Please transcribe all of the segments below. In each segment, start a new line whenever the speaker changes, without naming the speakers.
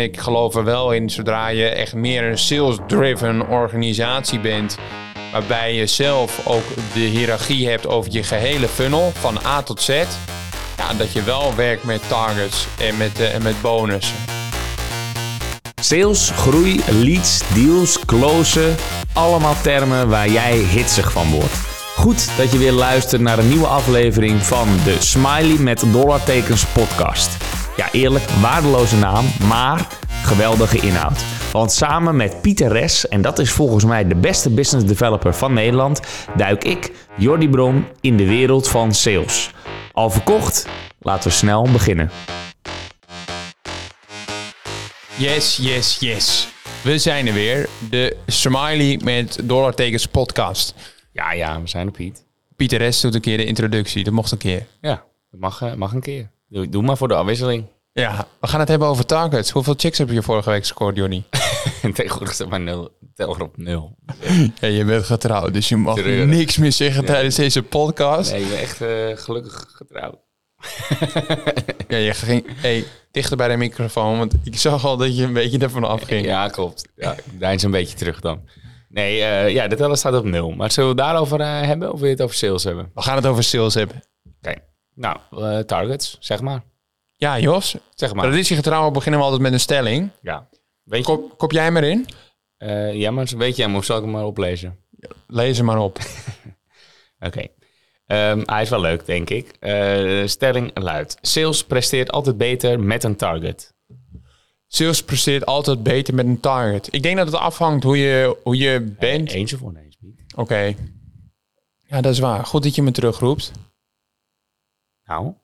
Ik geloof er wel in, zodra je echt meer een sales-driven organisatie bent, waarbij je zelf ook de hiërarchie hebt over je gehele funnel van A tot Z, ja, dat je wel werkt met targets en met, uh, en met bonussen.
Sales, groei, leads, deals, closen, allemaal termen waar jij hitsig van wordt. Goed dat je weer luistert naar een nieuwe aflevering van de Smiley met dollartekens podcast. Ja, eerlijk, waardeloze naam, maar geweldige inhoud. Want samen met Pieter Res, en dat is volgens mij de beste business developer van Nederland, duik ik, Jordi Bron, in de wereld van sales. Al verkocht? Laten we snel beginnen.
Yes, yes, yes. We zijn er weer. De Smiley met dollartekens podcast.
Ja, ja, we zijn er, Piet.
Pieter Res doet een keer de introductie. Dat mocht een keer.
Ja, dat mag, eh, mag een keer. Doe, doe maar voor de afwisseling.
Ja, we gaan het hebben over targets. Hoeveel chicks heb je vorige week gescoord, Johnny?
Tegenwoordig staat mijn nul, tel op nul.
Ja, je bent getrouwd, dus je mag niks meer zeggen tijdens deze podcast.
Nee, ik ben echt uh, gelukkig getrouwd.
ja, je ging hey, dichter bij de microfoon, want ik zag al dat je een beetje ervan afging.
Ja, klopt. Ja, deins een beetje terug dan. Nee, uh, ja, de teller staat op nul. Maar zullen we het daarover uh, hebben of wil je het over sales hebben?
We gaan het over sales hebben.
Oké. Nou, targets, zeg maar.
Ja, Jos.
Zeg maar.
Traditiegetrouw beginnen we altijd met een stelling.
Ja.
Weet kop, kop jij maar in?
Uh, ja, maar weet jij hem of zal ik hem maar oplezen?
Lees hem maar op.
Oké. Okay. Um, hij is wel leuk, denk ik. Uh, stelling luidt. Sales presteert altijd beter met een target.
Sales presteert altijd beter met een target. Ik denk dat het afhangt hoe je, hoe je bent.
Uh, eens of oneens,
Oké. Okay. Ja, dat is waar. Goed dat je me terugroept.
Nou?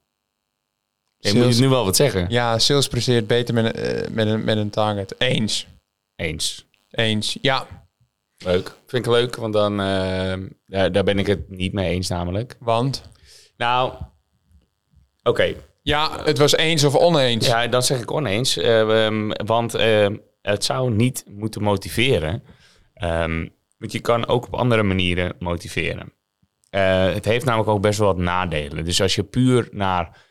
Je moet je nu wel wat zeggen.
Ja, sales presteert beter met, uh, met, een, met een target. Eens.
Eens.
Eens, ja.
Leuk. Vind ik leuk, want dan... Uh, daar, daar ben ik het niet mee eens namelijk.
Want?
Nou, oké. Okay.
Ja, het was eens of oneens.
Ja, dan zeg ik oneens. Uh, um, want uh, het zou niet moeten motiveren. Um, want je kan ook op andere manieren motiveren. Uh, het heeft namelijk ook best wel wat nadelen. Dus als je puur naar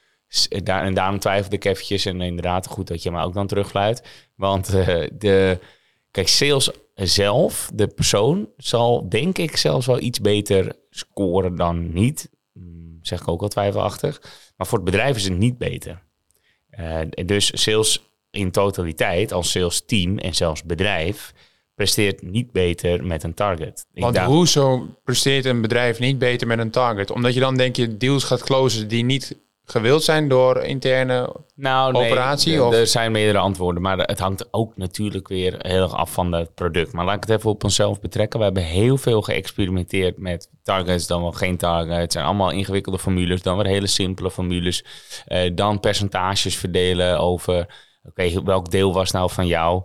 en daarom twijfelde ik eventjes. En inderdaad, goed dat je me ook dan terugfluit. Want uh, de, kijk, sales zelf, de persoon, zal denk ik zelfs wel iets beter scoren dan niet. Hmm, zeg ik ook al twijfelachtig. Maar voor het bedrijf is het niet beter. Uh, dus sales in totaliteit, als sales team en zelfs bedrijf, presteert niet beter met een target.
Ik Want hoezo presteert een bedrijf niet beter met een target? Omdat je dan denk je deals gaat closen die niet gewild zijn door interne nou, nee, operatie?
of? Er zijn meerdere antwoorden, maar het hangt ook natuurlijk weer heel erg af van het product. Maar laat ik het even op onszelf betrekken. We hebben heel veel geëxperimenteerd met targets, dan wel geen targets. Het zijn allemaal ingewikkelde formules, dan weer hele simpele formules. Uh, dan percentages verdelen over, oké, welk deel was nou van jou?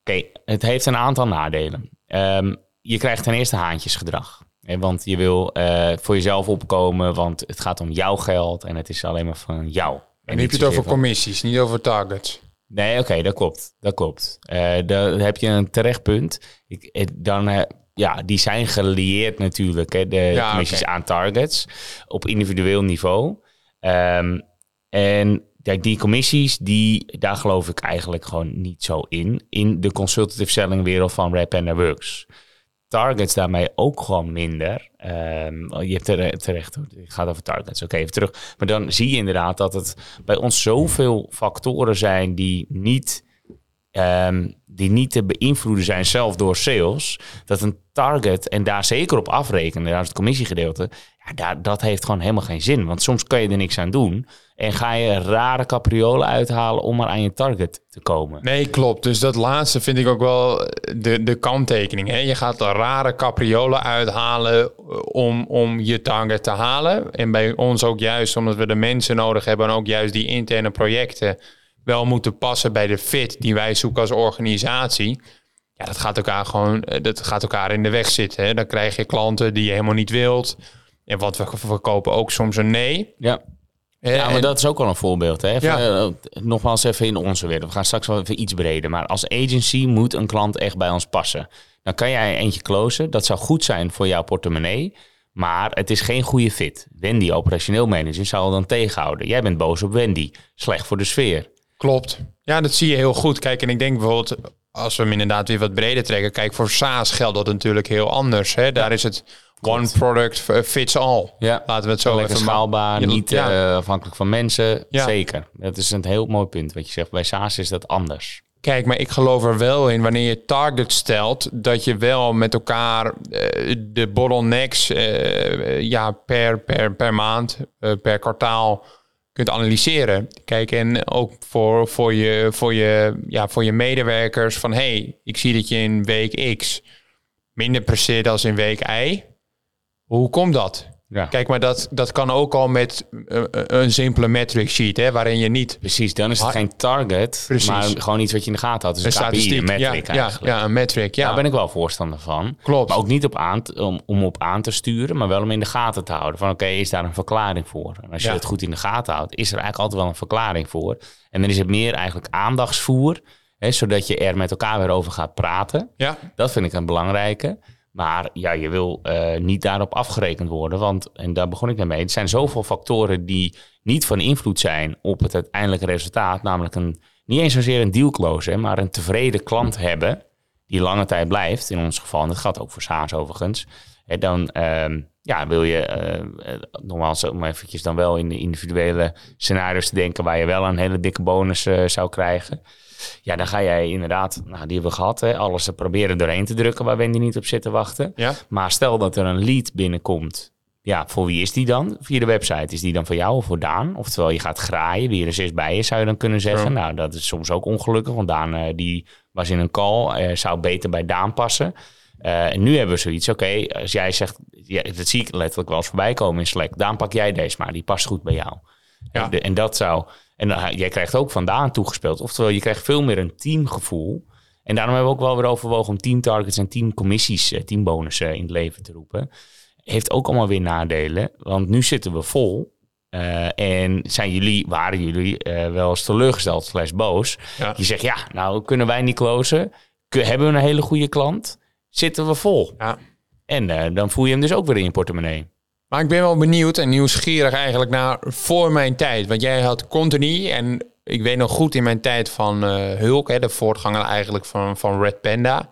Oké, het heeft een aantal nadelen. Um, je krijgt ten eerste haantjesgedrag. Want je wil uh, voor jezelf opkomen, want het gaat om jouw geld en het is alleen maar van jou. En,
en heb je het over commissies, niet over targets.
Nee, oké, okay, dat klopt. Dat klopt. Uh, daar heb je een terecht punt. Ik, eh, dan, uh, ja, die zijn gelieerd natuurlijk, hè, de ja, commissies okay. aan targets, op individueel niveau. Um, en Kijk, die commissies, die, daar geloof ik eigenlijk gewoon niet zo in. In de consultative selling wereld van Rap and Works targets daarmee ook gewoon minder. Um, je hebt terecht, terecht, het gaat over targets. Oké, even terug. Maar dan zie je inderdaad dat het bij ons zoveel factoren zijn die niet, um, die niet te beïnvloeden zijn zelf door sales. Dat een target en daar zeker op afrekenen, daar is het commissiegedeelte. Ja, daar, dat heeft gewoon helemaal geen zin. Want soms kan je er niks aan doen. En ga je rare capriolen uithalen om maar aan je target te komen.
Nee, klopt. Dus dat laatste vind ik ook wel de, de kanttekening. Hè? Je gaat rare capriolen uithalen om, om je target te halen. En bij ons ook juist omdat we de mensen nodig hebben... en ook juist die interne projecten wel moeten passen bij de fit die wij zoeken als organisatie. Ja, dat gaat elkaar gewoon dat gaat elkaar in de weg zitten. Hè? Dan krijg je klanten die je helemaal niet wilt. En wat we verkopen ook soms een nee.
Ja. Ja, maar dat is ook wel een voorbeeld. Hè? Even, uh, nogmaals even in onze wereld. We gaan straks wel even iets breder. Maar als agency moet een klant echt bij ons passen. Dan kan jij eentje closen. Dat zou goed zijn voor jouw portemonnee. Maar het is geen goede fit. Wendy, operationeel manager, zou dan tegenhouden. Jij bent boos op Wendy. Slecht voor de sfeer.
Klopt. Ja, dat zie je heel goed. Kijk, en ik denk bijvoorbeeld, als we hem inderdaad weer wat breder trekken. Kijk, voor SaaS geldt dat natuurlijk heel anders. Hè? Daar is het one product fits all.
Ja. Laten we het zo even schaalbaar, niet ja. uh, afhankelijk van mensen. Zeker. Dat is een heel mooi punt wat je zegt. Bij SaaS is dat anders.
Kijk, maar ik geloof er wel in wanneer je target stelt, dat je wel met elkaar uh, de bottlenecks uh, ja, per, per, per maand, per kwartaal kunt analyseren. Kijk, en ook voor, voor, je, voor, je, ja, voor je medewerkers van hey, ik zie dat je in week X minder presteert als in week Y. Hoe komt dat? Ja. Kijk, maar dat, dat kan ook al met uh, een simpele metric sheet, hè, waarin je niet...
Precies, dan is het geen target, Precies. maar gewoon iets wat je in de gaten had. Dus een, statistiek, een metric
ja, ja, ja, een metric, ja.
Daar ben ik wel voorstander van.
Klopt.
Maar ook niet op aan, om, om op aan te sturen, maar wel om in de gaten te houden. Van oké, is daar een verklaring voor? En als je het goed in de gaten houdt, is er eigenlijk altijd wel een verklaring voor. En dan is het meer eigenlijk aandachtsvoer, hè, zodat je er met elkaar weer over gaat praten.
Ja.
Dat vind ik een belangrijke. Maar ja, je wil uh, niet daarop afgerekend worden. Want, en daar begon ik mee, er zijn zoveel factoren die niet van invloed zijn op het uiteindelijke resultaat. Namelijk een, niet eens zozeer een deal close, maar een tevreden klant hebben. Die lange tijd blijft, in ons geval. En dat gaat ook voor SaaS overigens. En dan uh, ja, wil je, uh, nogmaals, om eventjes dan wel in de individuele scenario's te denken... waar je wel een hele dikke bonus uh, zou krijgen... Ja, dan ga jij inderdaad, nou, die hebben we gehad, hè, alles te proberen doorheen te drukken waar Wendy niet op zit te wachten.
Ja.
Maar stel dat er een lead binnenkomt. Ja, voor wie is die dan? Via de website. Is die dan voor jou of voor Daan? Oftewel, je gaat graaien, wie er is bij je, zou je dan kunnen zeggen. Nou, dat is soms ook ongelukkig, want Daan uh, die was in een call, uh, zou beter bij Daan passen. Uh, en nu hebben we zoiets, oké, als jij zegt, ja, dat zie ik letterlijk wel eens voorbij komen in Slack. Daan pak jij deze maar, die past goed bij jou. Ja. En, en dat zou, en dan, jij krijgt ook vandaan toegespeeld. Oftewel, je krijgt veel meer een teamgevoel. En daarom hebben we ook wel weer overwogen om team targets en teamcommissies, eh, teambonussen in het leven te roepen. Heeft ook allemaal weer nadelen. Want nu zitten we vol. Uh, en zijn jullie, waren jullie uh, wel eens teleurgesteld slash boos? Je zegt, ja, nou kunnen wij niet closen. Hebben we een hele goede klant? Zitten we vol?
Ja.
En uh, dan voel je hem dus ook weer in je portemonnee.
Maar ik ben wel benieuwd en nieuwsgierig eigenlijk naar voor mijn tijd. Want jij had Contini en ik weet nog goed in mijn tijd van Hulk, hè, de voortganger eigenlijk van, van Red Panda.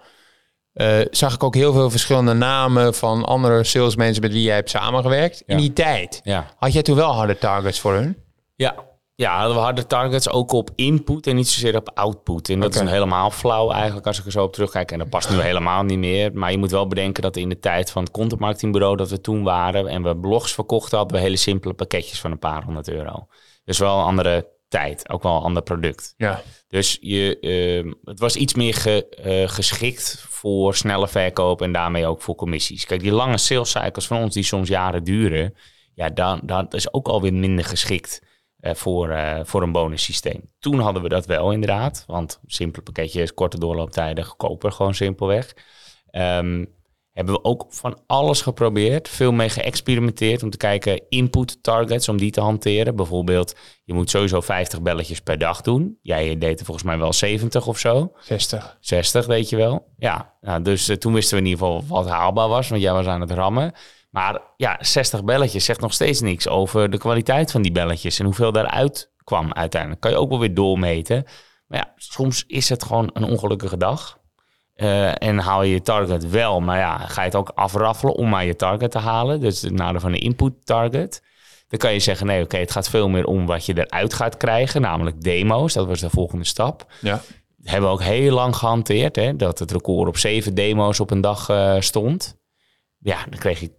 Uh, zag ik ook heel veel verschillende namen van andere salesmensen met wie jij hebt samengewerkt. In die tijd.
Ja.
Had jij toen wel harde targets voor hun?
Ja, ja, hadden we harde targets ook op input en niet zozeer op output. En dat is een helemaal flauw eigenlijk als ik er zo op terugkijk. En dat past nu helemaal niet meer. Maar je moet wel bedenken dat in de tijd van het content marketingbureau dat we toen waren en we blogs verkochten, hadden we hele simpele pakketjes van een paar honderd euro. Dus wel een andere tijd, ook wel een ander product.
Ja.
Dus je, uh, het was iets meer ge, uh, geschikt voor snelle verkoop en daarmee ook voor commissies. Kijk, die lange sales cycles van ons die soms jaren duren, ja, dan, dat is ook alweer minder geschikt. Uh, voor, uh, voor een bonussysteem. Toen hadden we dat wel inderdaad, want simpele pakketjes, korte doorlooptijden, goedkoper gewoon simpelweg. Um, hebben we ook van alles geprobeerd, veel mee geëxperimenteerd om te kijken input targets, om die te hanteren. Bijvoorbeeld, je moet sowieso 50 belletjes per dag doen. Jij deed er volgens mij wel 70 of zo.
60.
60, weet je wel. Ja, nou, dus uh, toen wisten we in ieder geval wat haalbaar was, want jij was aan het rammen. Maar ja, 60 belletjes zegt nog steeds niks over de kwaliteit van die belletjes en hoeveel daaruit kwam uiteindelijk. Kan je ook wel weer doormeten. Maar ja, soms is het gewoon een ongelukkige dag. Uh, en haal je je target wel, maar ja, ga je het ook afraffelen om maar je target te halen. Dus het nadeel van de input target. Dan kan je zeggen, nee, oké, het gaat veel meer om wat je eruit gaat krijgen, namelijk demo's. Dat was de volgende stap.
Ja.
hebben we ook heel lang gehanteerd, hè, dat het record op zeven demo's op een dag uh, stond. Ja, dan kreeg je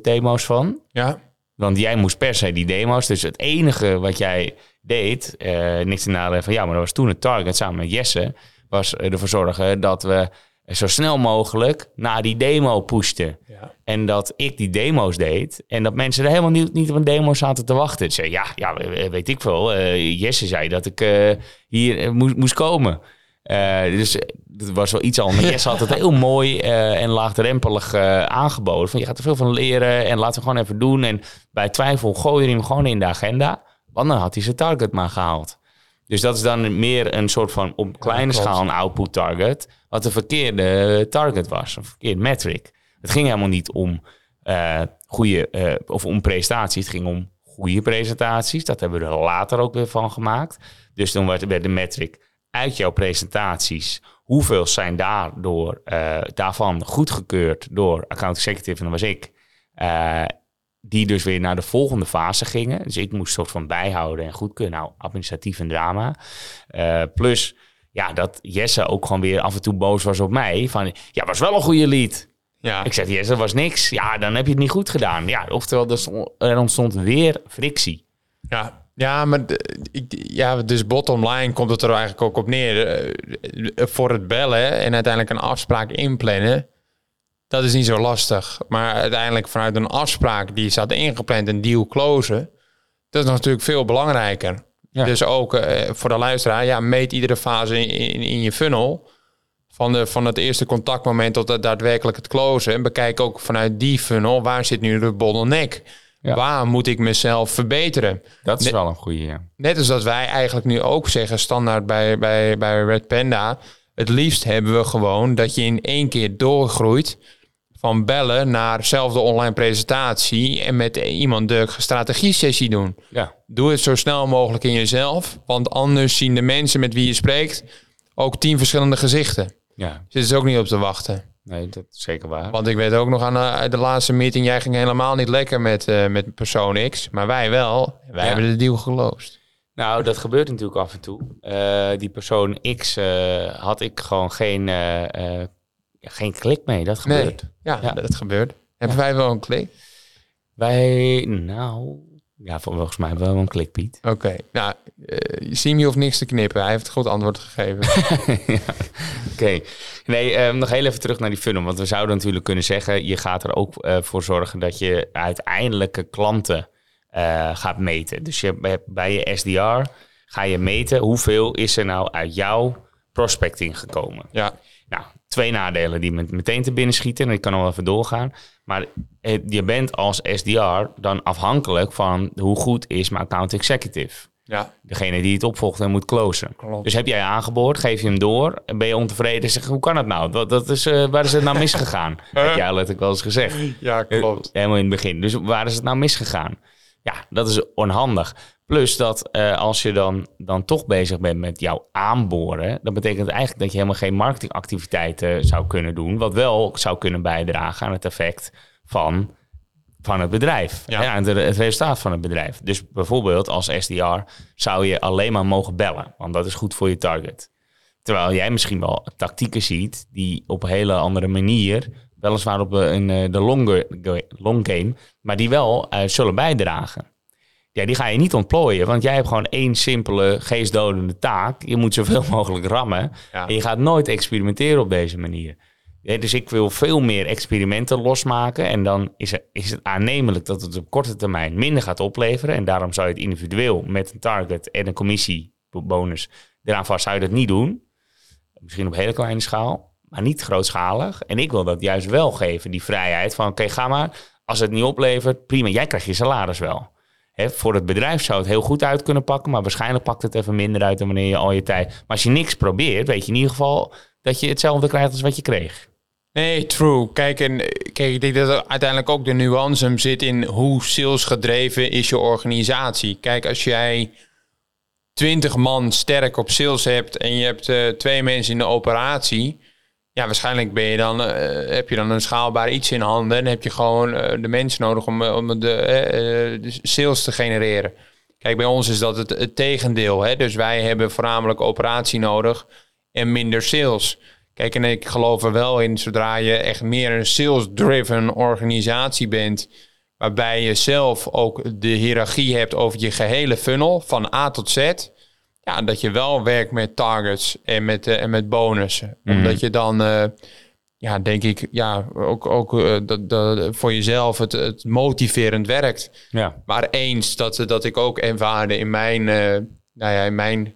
demo's van.
Ja.
Want jij moest per se die demo's. Dus het enige wat jij deed, uh, niks te nadelen van ja, maar dat was toen het target samen met Jesse, was ervoor zorgen dat we zo snel mogelijk naar die demo pushten.
Ja.
En dat ik die demo's deed en dat mensen er helemaal niet, niet op een demo zaten te wachten. Ze ja, ja, weet ik veel. Uh, Jesse zei dat ik uh, hier moest, moest komen. Dus dat was wel iets anders. Jesse had het heel mooi en laagdrempelig aangeboden. Van je gaat er veel van leren en laten we gewoon even doen. En bij twijfel gooi je hem gewoon in de agenda. Want dan had hij zijn target maar gehaald. Dus dat is dan meer een soort van op kleine ja, schaal een output target. Wat een verkeerde target was, een verkeerde metric. Het ging helemaal niet om goede of om prestatie. Het ging om goede presentaties. Dat hebben we er later ook weer van gemaakt. Dus dan werd, werd de metric uit jouw presentaties. Hoeveel zijn daardoor, uh, daarvan goedgekeurd door account executive, en dat was ik. Die dus weer naar de volgende fase gingen. Dus ik moest soort van bijhouden en goedkeuren. Nou, administratief een drama. Uh, plus, ja, dat Jesse ook gewoon weer af en toe boos was op mij. Van, ja, was wel een goede lead. Ja. Ik zei, Jesse, was niks. Ja, dan heb je het niet goed gedaan. Ja, oftewel, er ontstond weer frictie.
Ja, ja, maar ik, ja, dus bottom line komt het er eigenlijk ook op neer. Eh, voor het bellen en uiteindelijk een afspraak inplannen, dat is niet zo lastig. Maar uiteindelijk vanuit een afspraak die staat ingepland, een deal closen, dat is natuurlijk veel belangrijker. Dus ook uh, voor de luisteraar, ja, meet iedere fase in, in, in, je funnel. Van, de, van het eerste contactmoment tot het daadwerkelijk het closen. En bekijk ook vanuit die funnel, waar zit nu de bottleneck? Waar moet ik mezelf verbeteren?
Dat is wel een goede. Ja.
Net als dat wij eigenlijk nu ook zeggen, standaard bij, bij, bij Red Panda. Het liefst hebben we gewoon dat je in één keer doorgroeit van bellen naar dezelfde online presentatie en met iemand de strategie-sessie doen. Ja. Doe het zo snel mogelijk in jezelf, want anders zien de mensen met wie je spreekt ook tien verschillende gezichten. Ja. Zitten ze ook niet op te wachten.
Nee, dat is zeker waar.
Want ik weet ook nog aan de, de laatste meeting, jij ging helemaal niet lekker met, uh, met persoon X, maar wij wel. Wij hebben de deal geloosd.
Nou, dat gebeurt natuurlijk af en toe. Uh, die persoon X had ik gewoon geen, geen klik mee. Dat gebeurt.
Nee, ja, dat gebeurt. Hebben wij wel een klik?
Wij, nou, ja, volgens mij wel een klik, Piet.
Oké, nou, uh, zie je hoeft niks te knippen. Hij heeft een goed antwoord gegeven.
Oké. Nee, um, nog heel even terug naar die funnel. Want we zouden natuurlijk kunnen zeggen... je gaat er ook uh, voor zorgen dat je uiteindelijke klanten uh, gaat meten. Dus je, bij je SDR ga je meten... hoeveel is er nou uit jouw prospecting gekomen. Ja. Nou, twee nadelen die meteen te binnen schieten. En ik kan al even doorgaan. Maar je bent als SDR dan afhankelijk van hoe goed is mijn account executive. Ja. Degene die het opvolgt en moet closen. Dus heb jij aangeboord, geef je hem door. En ben je ontevreden, zeg hoe kan het nou? Dat, dat is, uh, waar is het nou misgegaan? heb jij letterlijk wel eens gezegd.
Ja, klopt.
Uh, helemaal in het begin. Dus waar is het nou misgegaan? Ja, dat is onhandig. Plus dat uh, als je dan, dan toch bezig bent met jouw aanboren, dan betekent eigenlijk dat je helemaal geen marketingactiviteiten zou kunnen doen, wat wel zou kunnen bijdragen aan het effect van, van het bedrijf. Ja. Het, het resultaat van het bedrijf. Dus bijvoorbeeld als SDR zou je alleen maar mogen bellen, want dat is goed voor je target. Terwijl jij misschien wel tactieken ziet die op een hele andere manier, weliswaar op een, eh, de longer, long game, maar die wel uh, zullen bijdragen ja, die ga je niet ontplooien. Want jij hebt gewoon één simpele geestdodende taak. Je moet zoveel mogelijk rammen. En je gaat nooit experimenteren op deze manier. dus ik wil veel meer experimenten losmaken. En dan is, er, is het aannemelijk dat het op korte termijn minder gaat opleveren. En daarom zou je het individueel met een target en een commissiebonus eraan vast zou je dat niet doen. Misschien op hele kleine schaal, niet grootschalig. En ik wil dat juist wel geven, die vrijheid van oké, ga maar. Als het niet oplevert, prima, jij krijgt je salaris wel voor het bedrijf zou het heel goed uit kunnen pakken, maar waarschijnlijk pakt het even minder uit dan wanneer je al je tijd. Maar als je niks probeert, weet je in ieder geval dat je hetzelfde krijgt als wat je kreeg.
Nee, true. Kijk, en, kijk, ik denk dat uiteindelijk ook de nuance zit in hoe salesgedreven is je organisatie. Kijk, als jij 20 man sterk op sales hebt en je hebt uh, twee mensen in de operatie, ja, waarschijnlijk ben je dan, uh, heb je dan een schaalbaar iets in handen en heb je gewoon uh, de mensen nodig om, om de, de, sales te genereren. Kijk, bij ons is dat het, het tegendeel. Hè? Dus wij hebben voornamelijk operatie nodig en minder sales. Kijk, en ik geloof er wel in, zodra je echt meer een sales-driven organisatie bent, waarbij je zelf ook de hiërarchie hebt over je gehele funnel, van A tot Z, ja, dat je wel werkt met targets en met, uh, en met bonussen. Mhm. Omdat je dan, uh, ja, denk ik, ja, ook, ook uh, dat, dat voor jezelf het, het motiverend werkt. Ja. Maar eens dat, dat ik ook ervaarde in mijn, nou ja, in mijn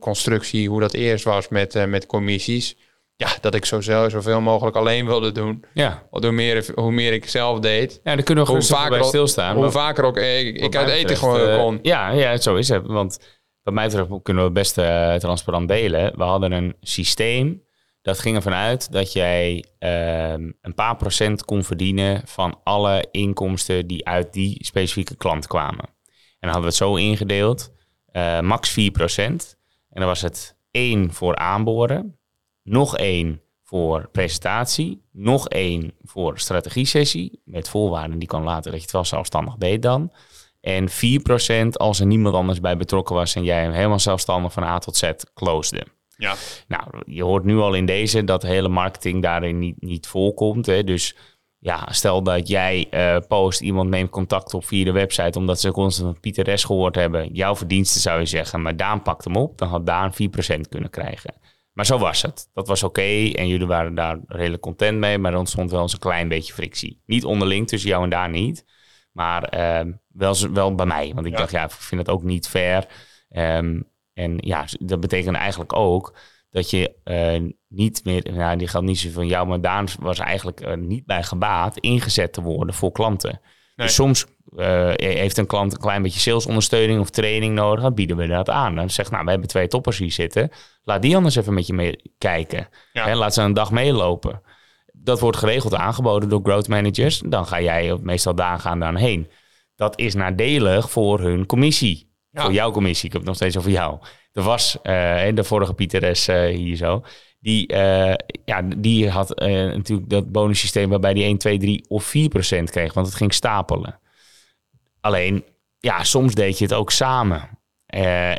constructie, hoe dat eerst was met, met commissies. Ja, dat ik zo zelf zoveel mogelijk alleen wilde doen. Ja. Hoe meer, hoe meer ik zelf deed.
Ja, dan kunnen we gewoon vaker stilstaan.
Hoe vaker ook ik, ik uit eten gewoon kon.
Ja, ja, zo is het. Want wat mij betreft kunnen we best uh, transparant delen. We hadden een systeem dat ging ervan uit dat jij ehm, een paar procent kon verdienen van alle inkomsten die uit die specifieke klant kwamen. dan hadden we het zo ingedeeld. Uh, max 4%. En dan was het één voor aanboren, nog één voor presentatie, nog één voor strategie-sessie met voorwaarden die kan laten dat je het wel zelfstandig deed dan. En 4% als er niemand anders bij betrokken was en jij hem helemaal zelfstandig van A tot Z closede.
Ja.
Nou, je hoort nu al in deze dat hele marketing daarin niet, niet voorkomt. Hè? Dus ja, stel dat jij uh, post, iemand neemt contact op via de website omdat ze constant van Pieter S gehoord hebben. Jouw verdienste zou je zeggen, maar Daan pakt hem op. Dan had Daan 4% kunnen krijgen. Maar zo was het. Dat was oké en jullie waren daar redelijk content mee, maar er ontstond wel eens een klein beetje frictie. Niet onderling tussen jou en Daan niet, maar uh, wel, wel bij mij. Want ik dacht, ja, ik vind het ook niet fair. Um, en ja, dat betekent eigenlijk ook dat je uh, niet meer, nou, die geldt niet zo van jou, maar Daan was eigenlijk uh, niet bij gebaat ingezet te worden voor klanten. Dus soms uh, heeft een klant een klein beetje salesondersteuning of training nodig, dan bieden we dat aan. Dan zegt, nou, we hebben twee toppers hier zitten, laat die anders even met je mee kijken. Ja. laat ze een dag meelopen. Dat wordt geregeld aangeboden door growth managers. Dan ga jij, meestal daar gaan dan heen. Dat is nadelig voor hun commissie. Voor jouw commissie, ik heb het nog steeds over jou. Er was uh, de vorige Pieter S. Uh, hier zo. Die, uh, ja, die had natuurlijk dat bonussysteem waarbij die 1, 2, 3 of 4 procent kreeg. Want het ging stapelen. Alleen, ja, soms deed je het ook samen.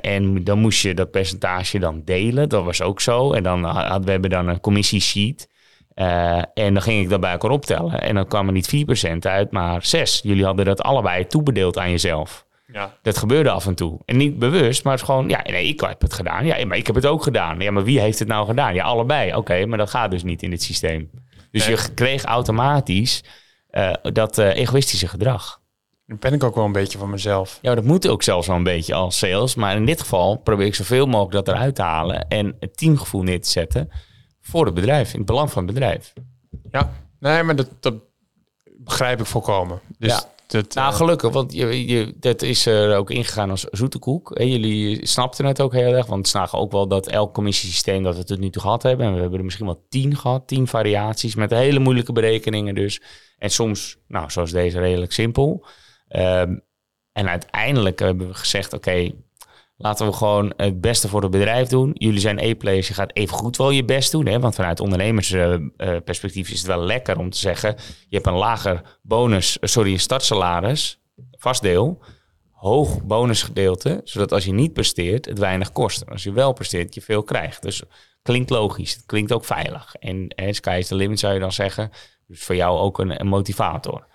en dan moest je dat percentage dan delen. Dat was ook zo. En dan hadden we hebben dan een commissiesheet. En dan ging ik dat bij elkaar optellen. En dan kwam er niet 4% uit, maar 6. Jullie hadden dat allebei toebedeeld aan jezelf.
Ja.
Dat gebeurde af en toe. En niet bewust, maar het is gewoon, ja, nee, ik heb het gedaan. Ja, maar ik heb het ook gedaan. Ja, maar wie heeft het nou gedaan? Ja, allebei. Oké, maar dat gaat dus niet in het systeem. Dus je kreeg automatisch uh, dat uh, egoïstische gedrag.
Dan ben ik ook wel een beetje van mezelf.
Ja, dat moet ook zelfs wel een beetje als sales. Maar in dit geval probeer ik zoveel mogelijk dat eruit te halen en het teamgevoel neer te zetten voor het bedrijf, in het belang van het bedrijf.
Ja, nee, maar dat, dat begrijp ik volkomen. Dus ja.
Dat, nou, eh, gelukkig, want je, je, dat is er ook ingegaan als zoete koek. En jullie snapten het ook heel erg, want snagen ook wel dat elk commissiesysteem dat we tot nu toe gehad hebben, en we hebben er misschien wel tien gehad, tien variaties met hele moeilijke berekeningen dus. En soms, nou, zoals deze, redelijk simpel. Um, en uiteindelijk hebben we gezegd, oké, Laten we gewoon het beste voor het bedrijf doen. Jullie zijn E-players, je gaat even goed wel je best doen. Hè? Want vanuit ondernemersperspectief is het wel lekker om te zeggen... je hebt een lager bonus, sorry, een startsalaris, vast deel... hoog bonusgedeelte, zodat als je niet presteert, het weinig kost. Als je wel presteert, je veel krijgt. Dus klinkt logisch, het klinkt ook veilig. En hè, sky is the limit zou je dan zeggen. Dus voor jou ook een, een motivator.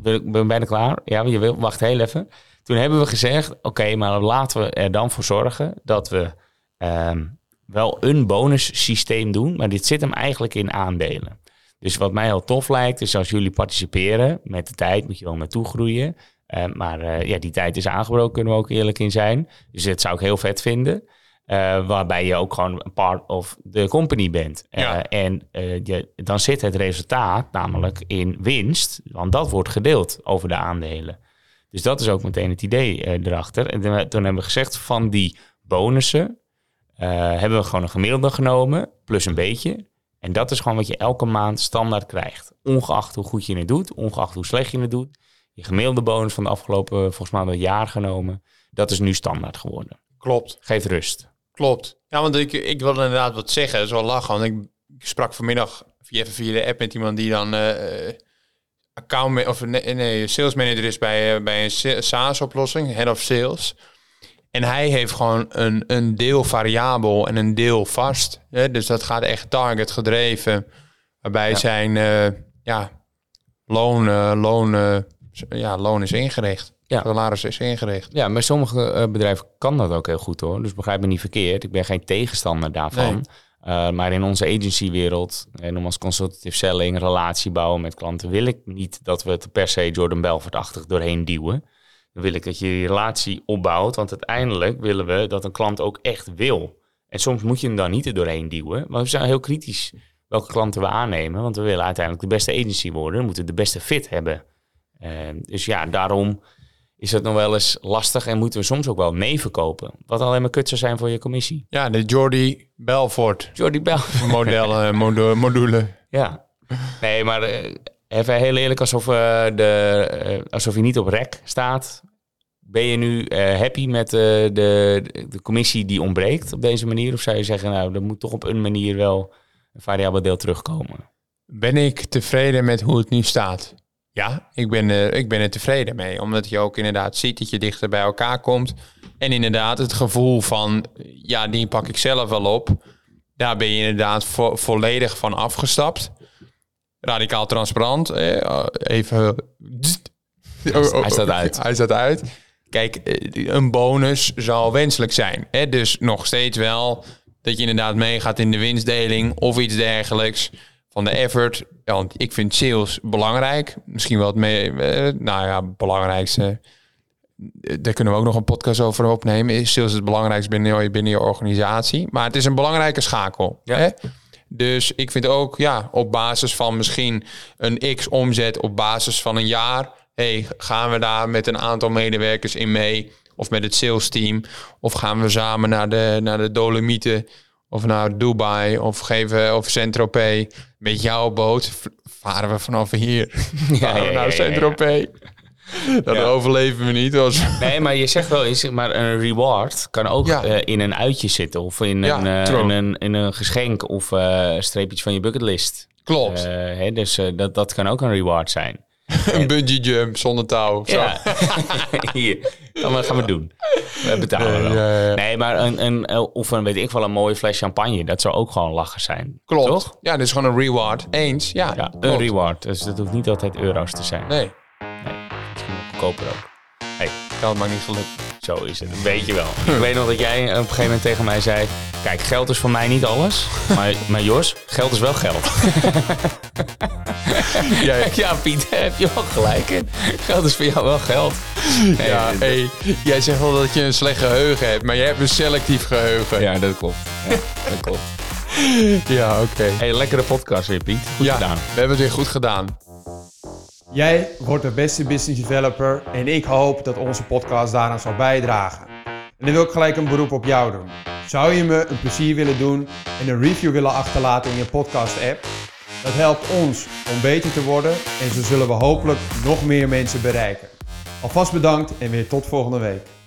Ben ik bijna klaar? Ja, je wil, wacht heel even. Toen hebben we gezegd, oké, maar laten we er dan voor zorgen dat we ehm, wel een bonussysteem doen, maar dit zit hem eigenlijk in aandelen. Dus wat mij heel tof lijkt, is als jullie participeren met de tijd, moet je wel naartoe groeien. Uh, maar uh, ja, die tijd is aangebroken, kunnen we ook eerlijk in zijn. Dus dat zou ik heel vet vinden. Uh, waarbij je ook gewoon een part of the company bent. Ja. En je, dan zit het resultaat namelijk in winst, want dat wordt gedeeld over de aandelen. Dus dat is ook meteen het idee uh, erachter. En toen hebben we gezegd van die bonussen uh, hebben we gewoon een gemiddelde genomen, plus een beetje. En dat is gewoon wat je elke maand standaard krijgt. Ongeacht hoe goed je het doet, ongeacht hoe slecht je het doet. Je gemiddelde bonus van de afgelopen, volgens mij al jaar genomen. Dat is nu standaard geworden.
Klopt.
Geeft rust.
Klopt. Ja, want ik, ik wil inderdaad wat zeggen. Dat is wel lachen. Want ik, ik sprak vanmiddag via, via de app met iemand die dan... Uh, account of nee, nee, sales manager is bij, eh, bij een SaaS-oplossing, head of sales. En hij heeft gewoon een, een deel variabel en een deel vast. Hè? Dus dat gaat echt target gedreven. Waarbij zijn uh, ja, loon, loon, ja, loon is ingericht. Ja. Salaris is ingericht.
Ja, maar sommige bedrijven kan dat ook heel goed hoor. Dus begrijp me niet verkeerd. Ik ben geen tegenstander daarvan. Uh, maar in onze agencywereld en om als consultative selling, relatie bouwen met klanten, wil ik niet dat we het per se Jordan Belfort-achtig doorheen duwen. Dan wil ik dat je die relatie opbouwt, want uiteindelijk willen we dat een klant ook echt wil. En soms moet je hem dan niet er doorheen duwen, maar we zijn heel kritisch welke klanten we aannemen, want we willen uiteindelijk de beste agency worden, we moeten de beste fit hebben. Uh, dus ja, daarom is het nog wel eens lastig en moeten we soms ook wel nee verkopen. Wat alleen maar kut zou zijn voor je commissie.
Ja, de Jordi Belfort.
Jordi Belfort.
Modellen, module.
Ja. Nee, maar uh, even heel eerlijk, alsof, uh, de, uh, alsof je niet op rek staat. Ben je nu happy met de, de commissie die ontbreekt op deze manier? Of zou je zeggen, nou, er moet toch op een manier wel een variabel deel terugkomen?
Ben ik tevreden met hoe het nu staat? Ja, ik ben, er, ik ben er tevreden mee. Omdat je ook inderdaad ziet dat je dichter bij elkaar komt. En inderdaad het gevoel van, ja, die pak ik zelf wel op. Daar ben je inderdaad vo volledig van afgestapt. Radicaal transparant. Eh, even...
Hij staat uit.
Hij staat uit. Kijk, eh, een bonus zal wenselijk zijn. Hè? Dus nog steeds wel dat je inderdaad meegaat in de winstdeling of iets dergelijks van de effort. Want ik vind sales belangrijk. Misschien wel het mee, eh, nou ja, belangrijkste. Daar kunnen we ook nog een podcast over opnemen. Is sales het belangrijkste binnen je, binnen je organisatie? Maar het is een belangrijke schakel. Ja. Hè? Dus ik vind ook, ja, op basis van misschien een x omzet op basis van een jaar. Hey, gaan we daar met een aantal medewerkers in mee? Of met het sales team? Of gaan we samen naar de, naar de Dolomieten? Of naar Dubai? Of geven of Saint-Tropez? Met jouw boot varen we vanaf hier. Ja, varen we naar Saint-Tropez. Dat overleven we niet. Als...
Nee, maar je zegt wel eens, maar een reward kan ook uh, in een uitje zitten. Of in, een, uh, in, een, in een geschenk of uh, streepjes van je bucketlist.
Klopt.
Hè, dus dat, dat kan ook een reward zijn.
een bungee jump zonder touw. Ja.
Hier, dat gaan we doen. We betalen wel. Nee, maar een, een, of een, weet ik wel, een mooie fles champagne. Dat zou ook gewoon lachen zijn.
Klopt.
Toch?
Ja, dit is gewoon een reward. Eens, ja. ja
een reward. Dus dat hoeft niet altijd euro's te zijn.
Nee.
nee. Misschien goedkoper ook.
Geld maakt niet gelukt.
Zo is het, weet je wel. Ik weet nog dat jij op een gegeven moment tegen mij zei... Kijk, geld is voor mij niet alles. Maar, maar Jos, geld is wel geld. ja, ja, Piet, heb je wel gelijk in. Geld is voor jou wel geld.
ja, hey, jij zegt wel dat je een slecht geheugen hebt, maar jij hebt een selectief geheugen.
Ja, dat klopt. Ja, dat klopt.
ja, oké. Okay.
Hey, lekkere podcast weer, Piet. Goed
ja,
gedaan.
we hebben het weer goed gedaan.
Jij wordt de beste business developer en ik hoop dat onze podcast daaraan zal bijdragen. En dan wil ik gelijk een beroep op jou doen. Zou je me een plezier willen doen en een review willen achterlaten in je podcast-app? Dat helpt ons om beter te worden en zo zullen we hopelijk nog meer mensen bereiken. Alvast bedankt en weer tot volgende week.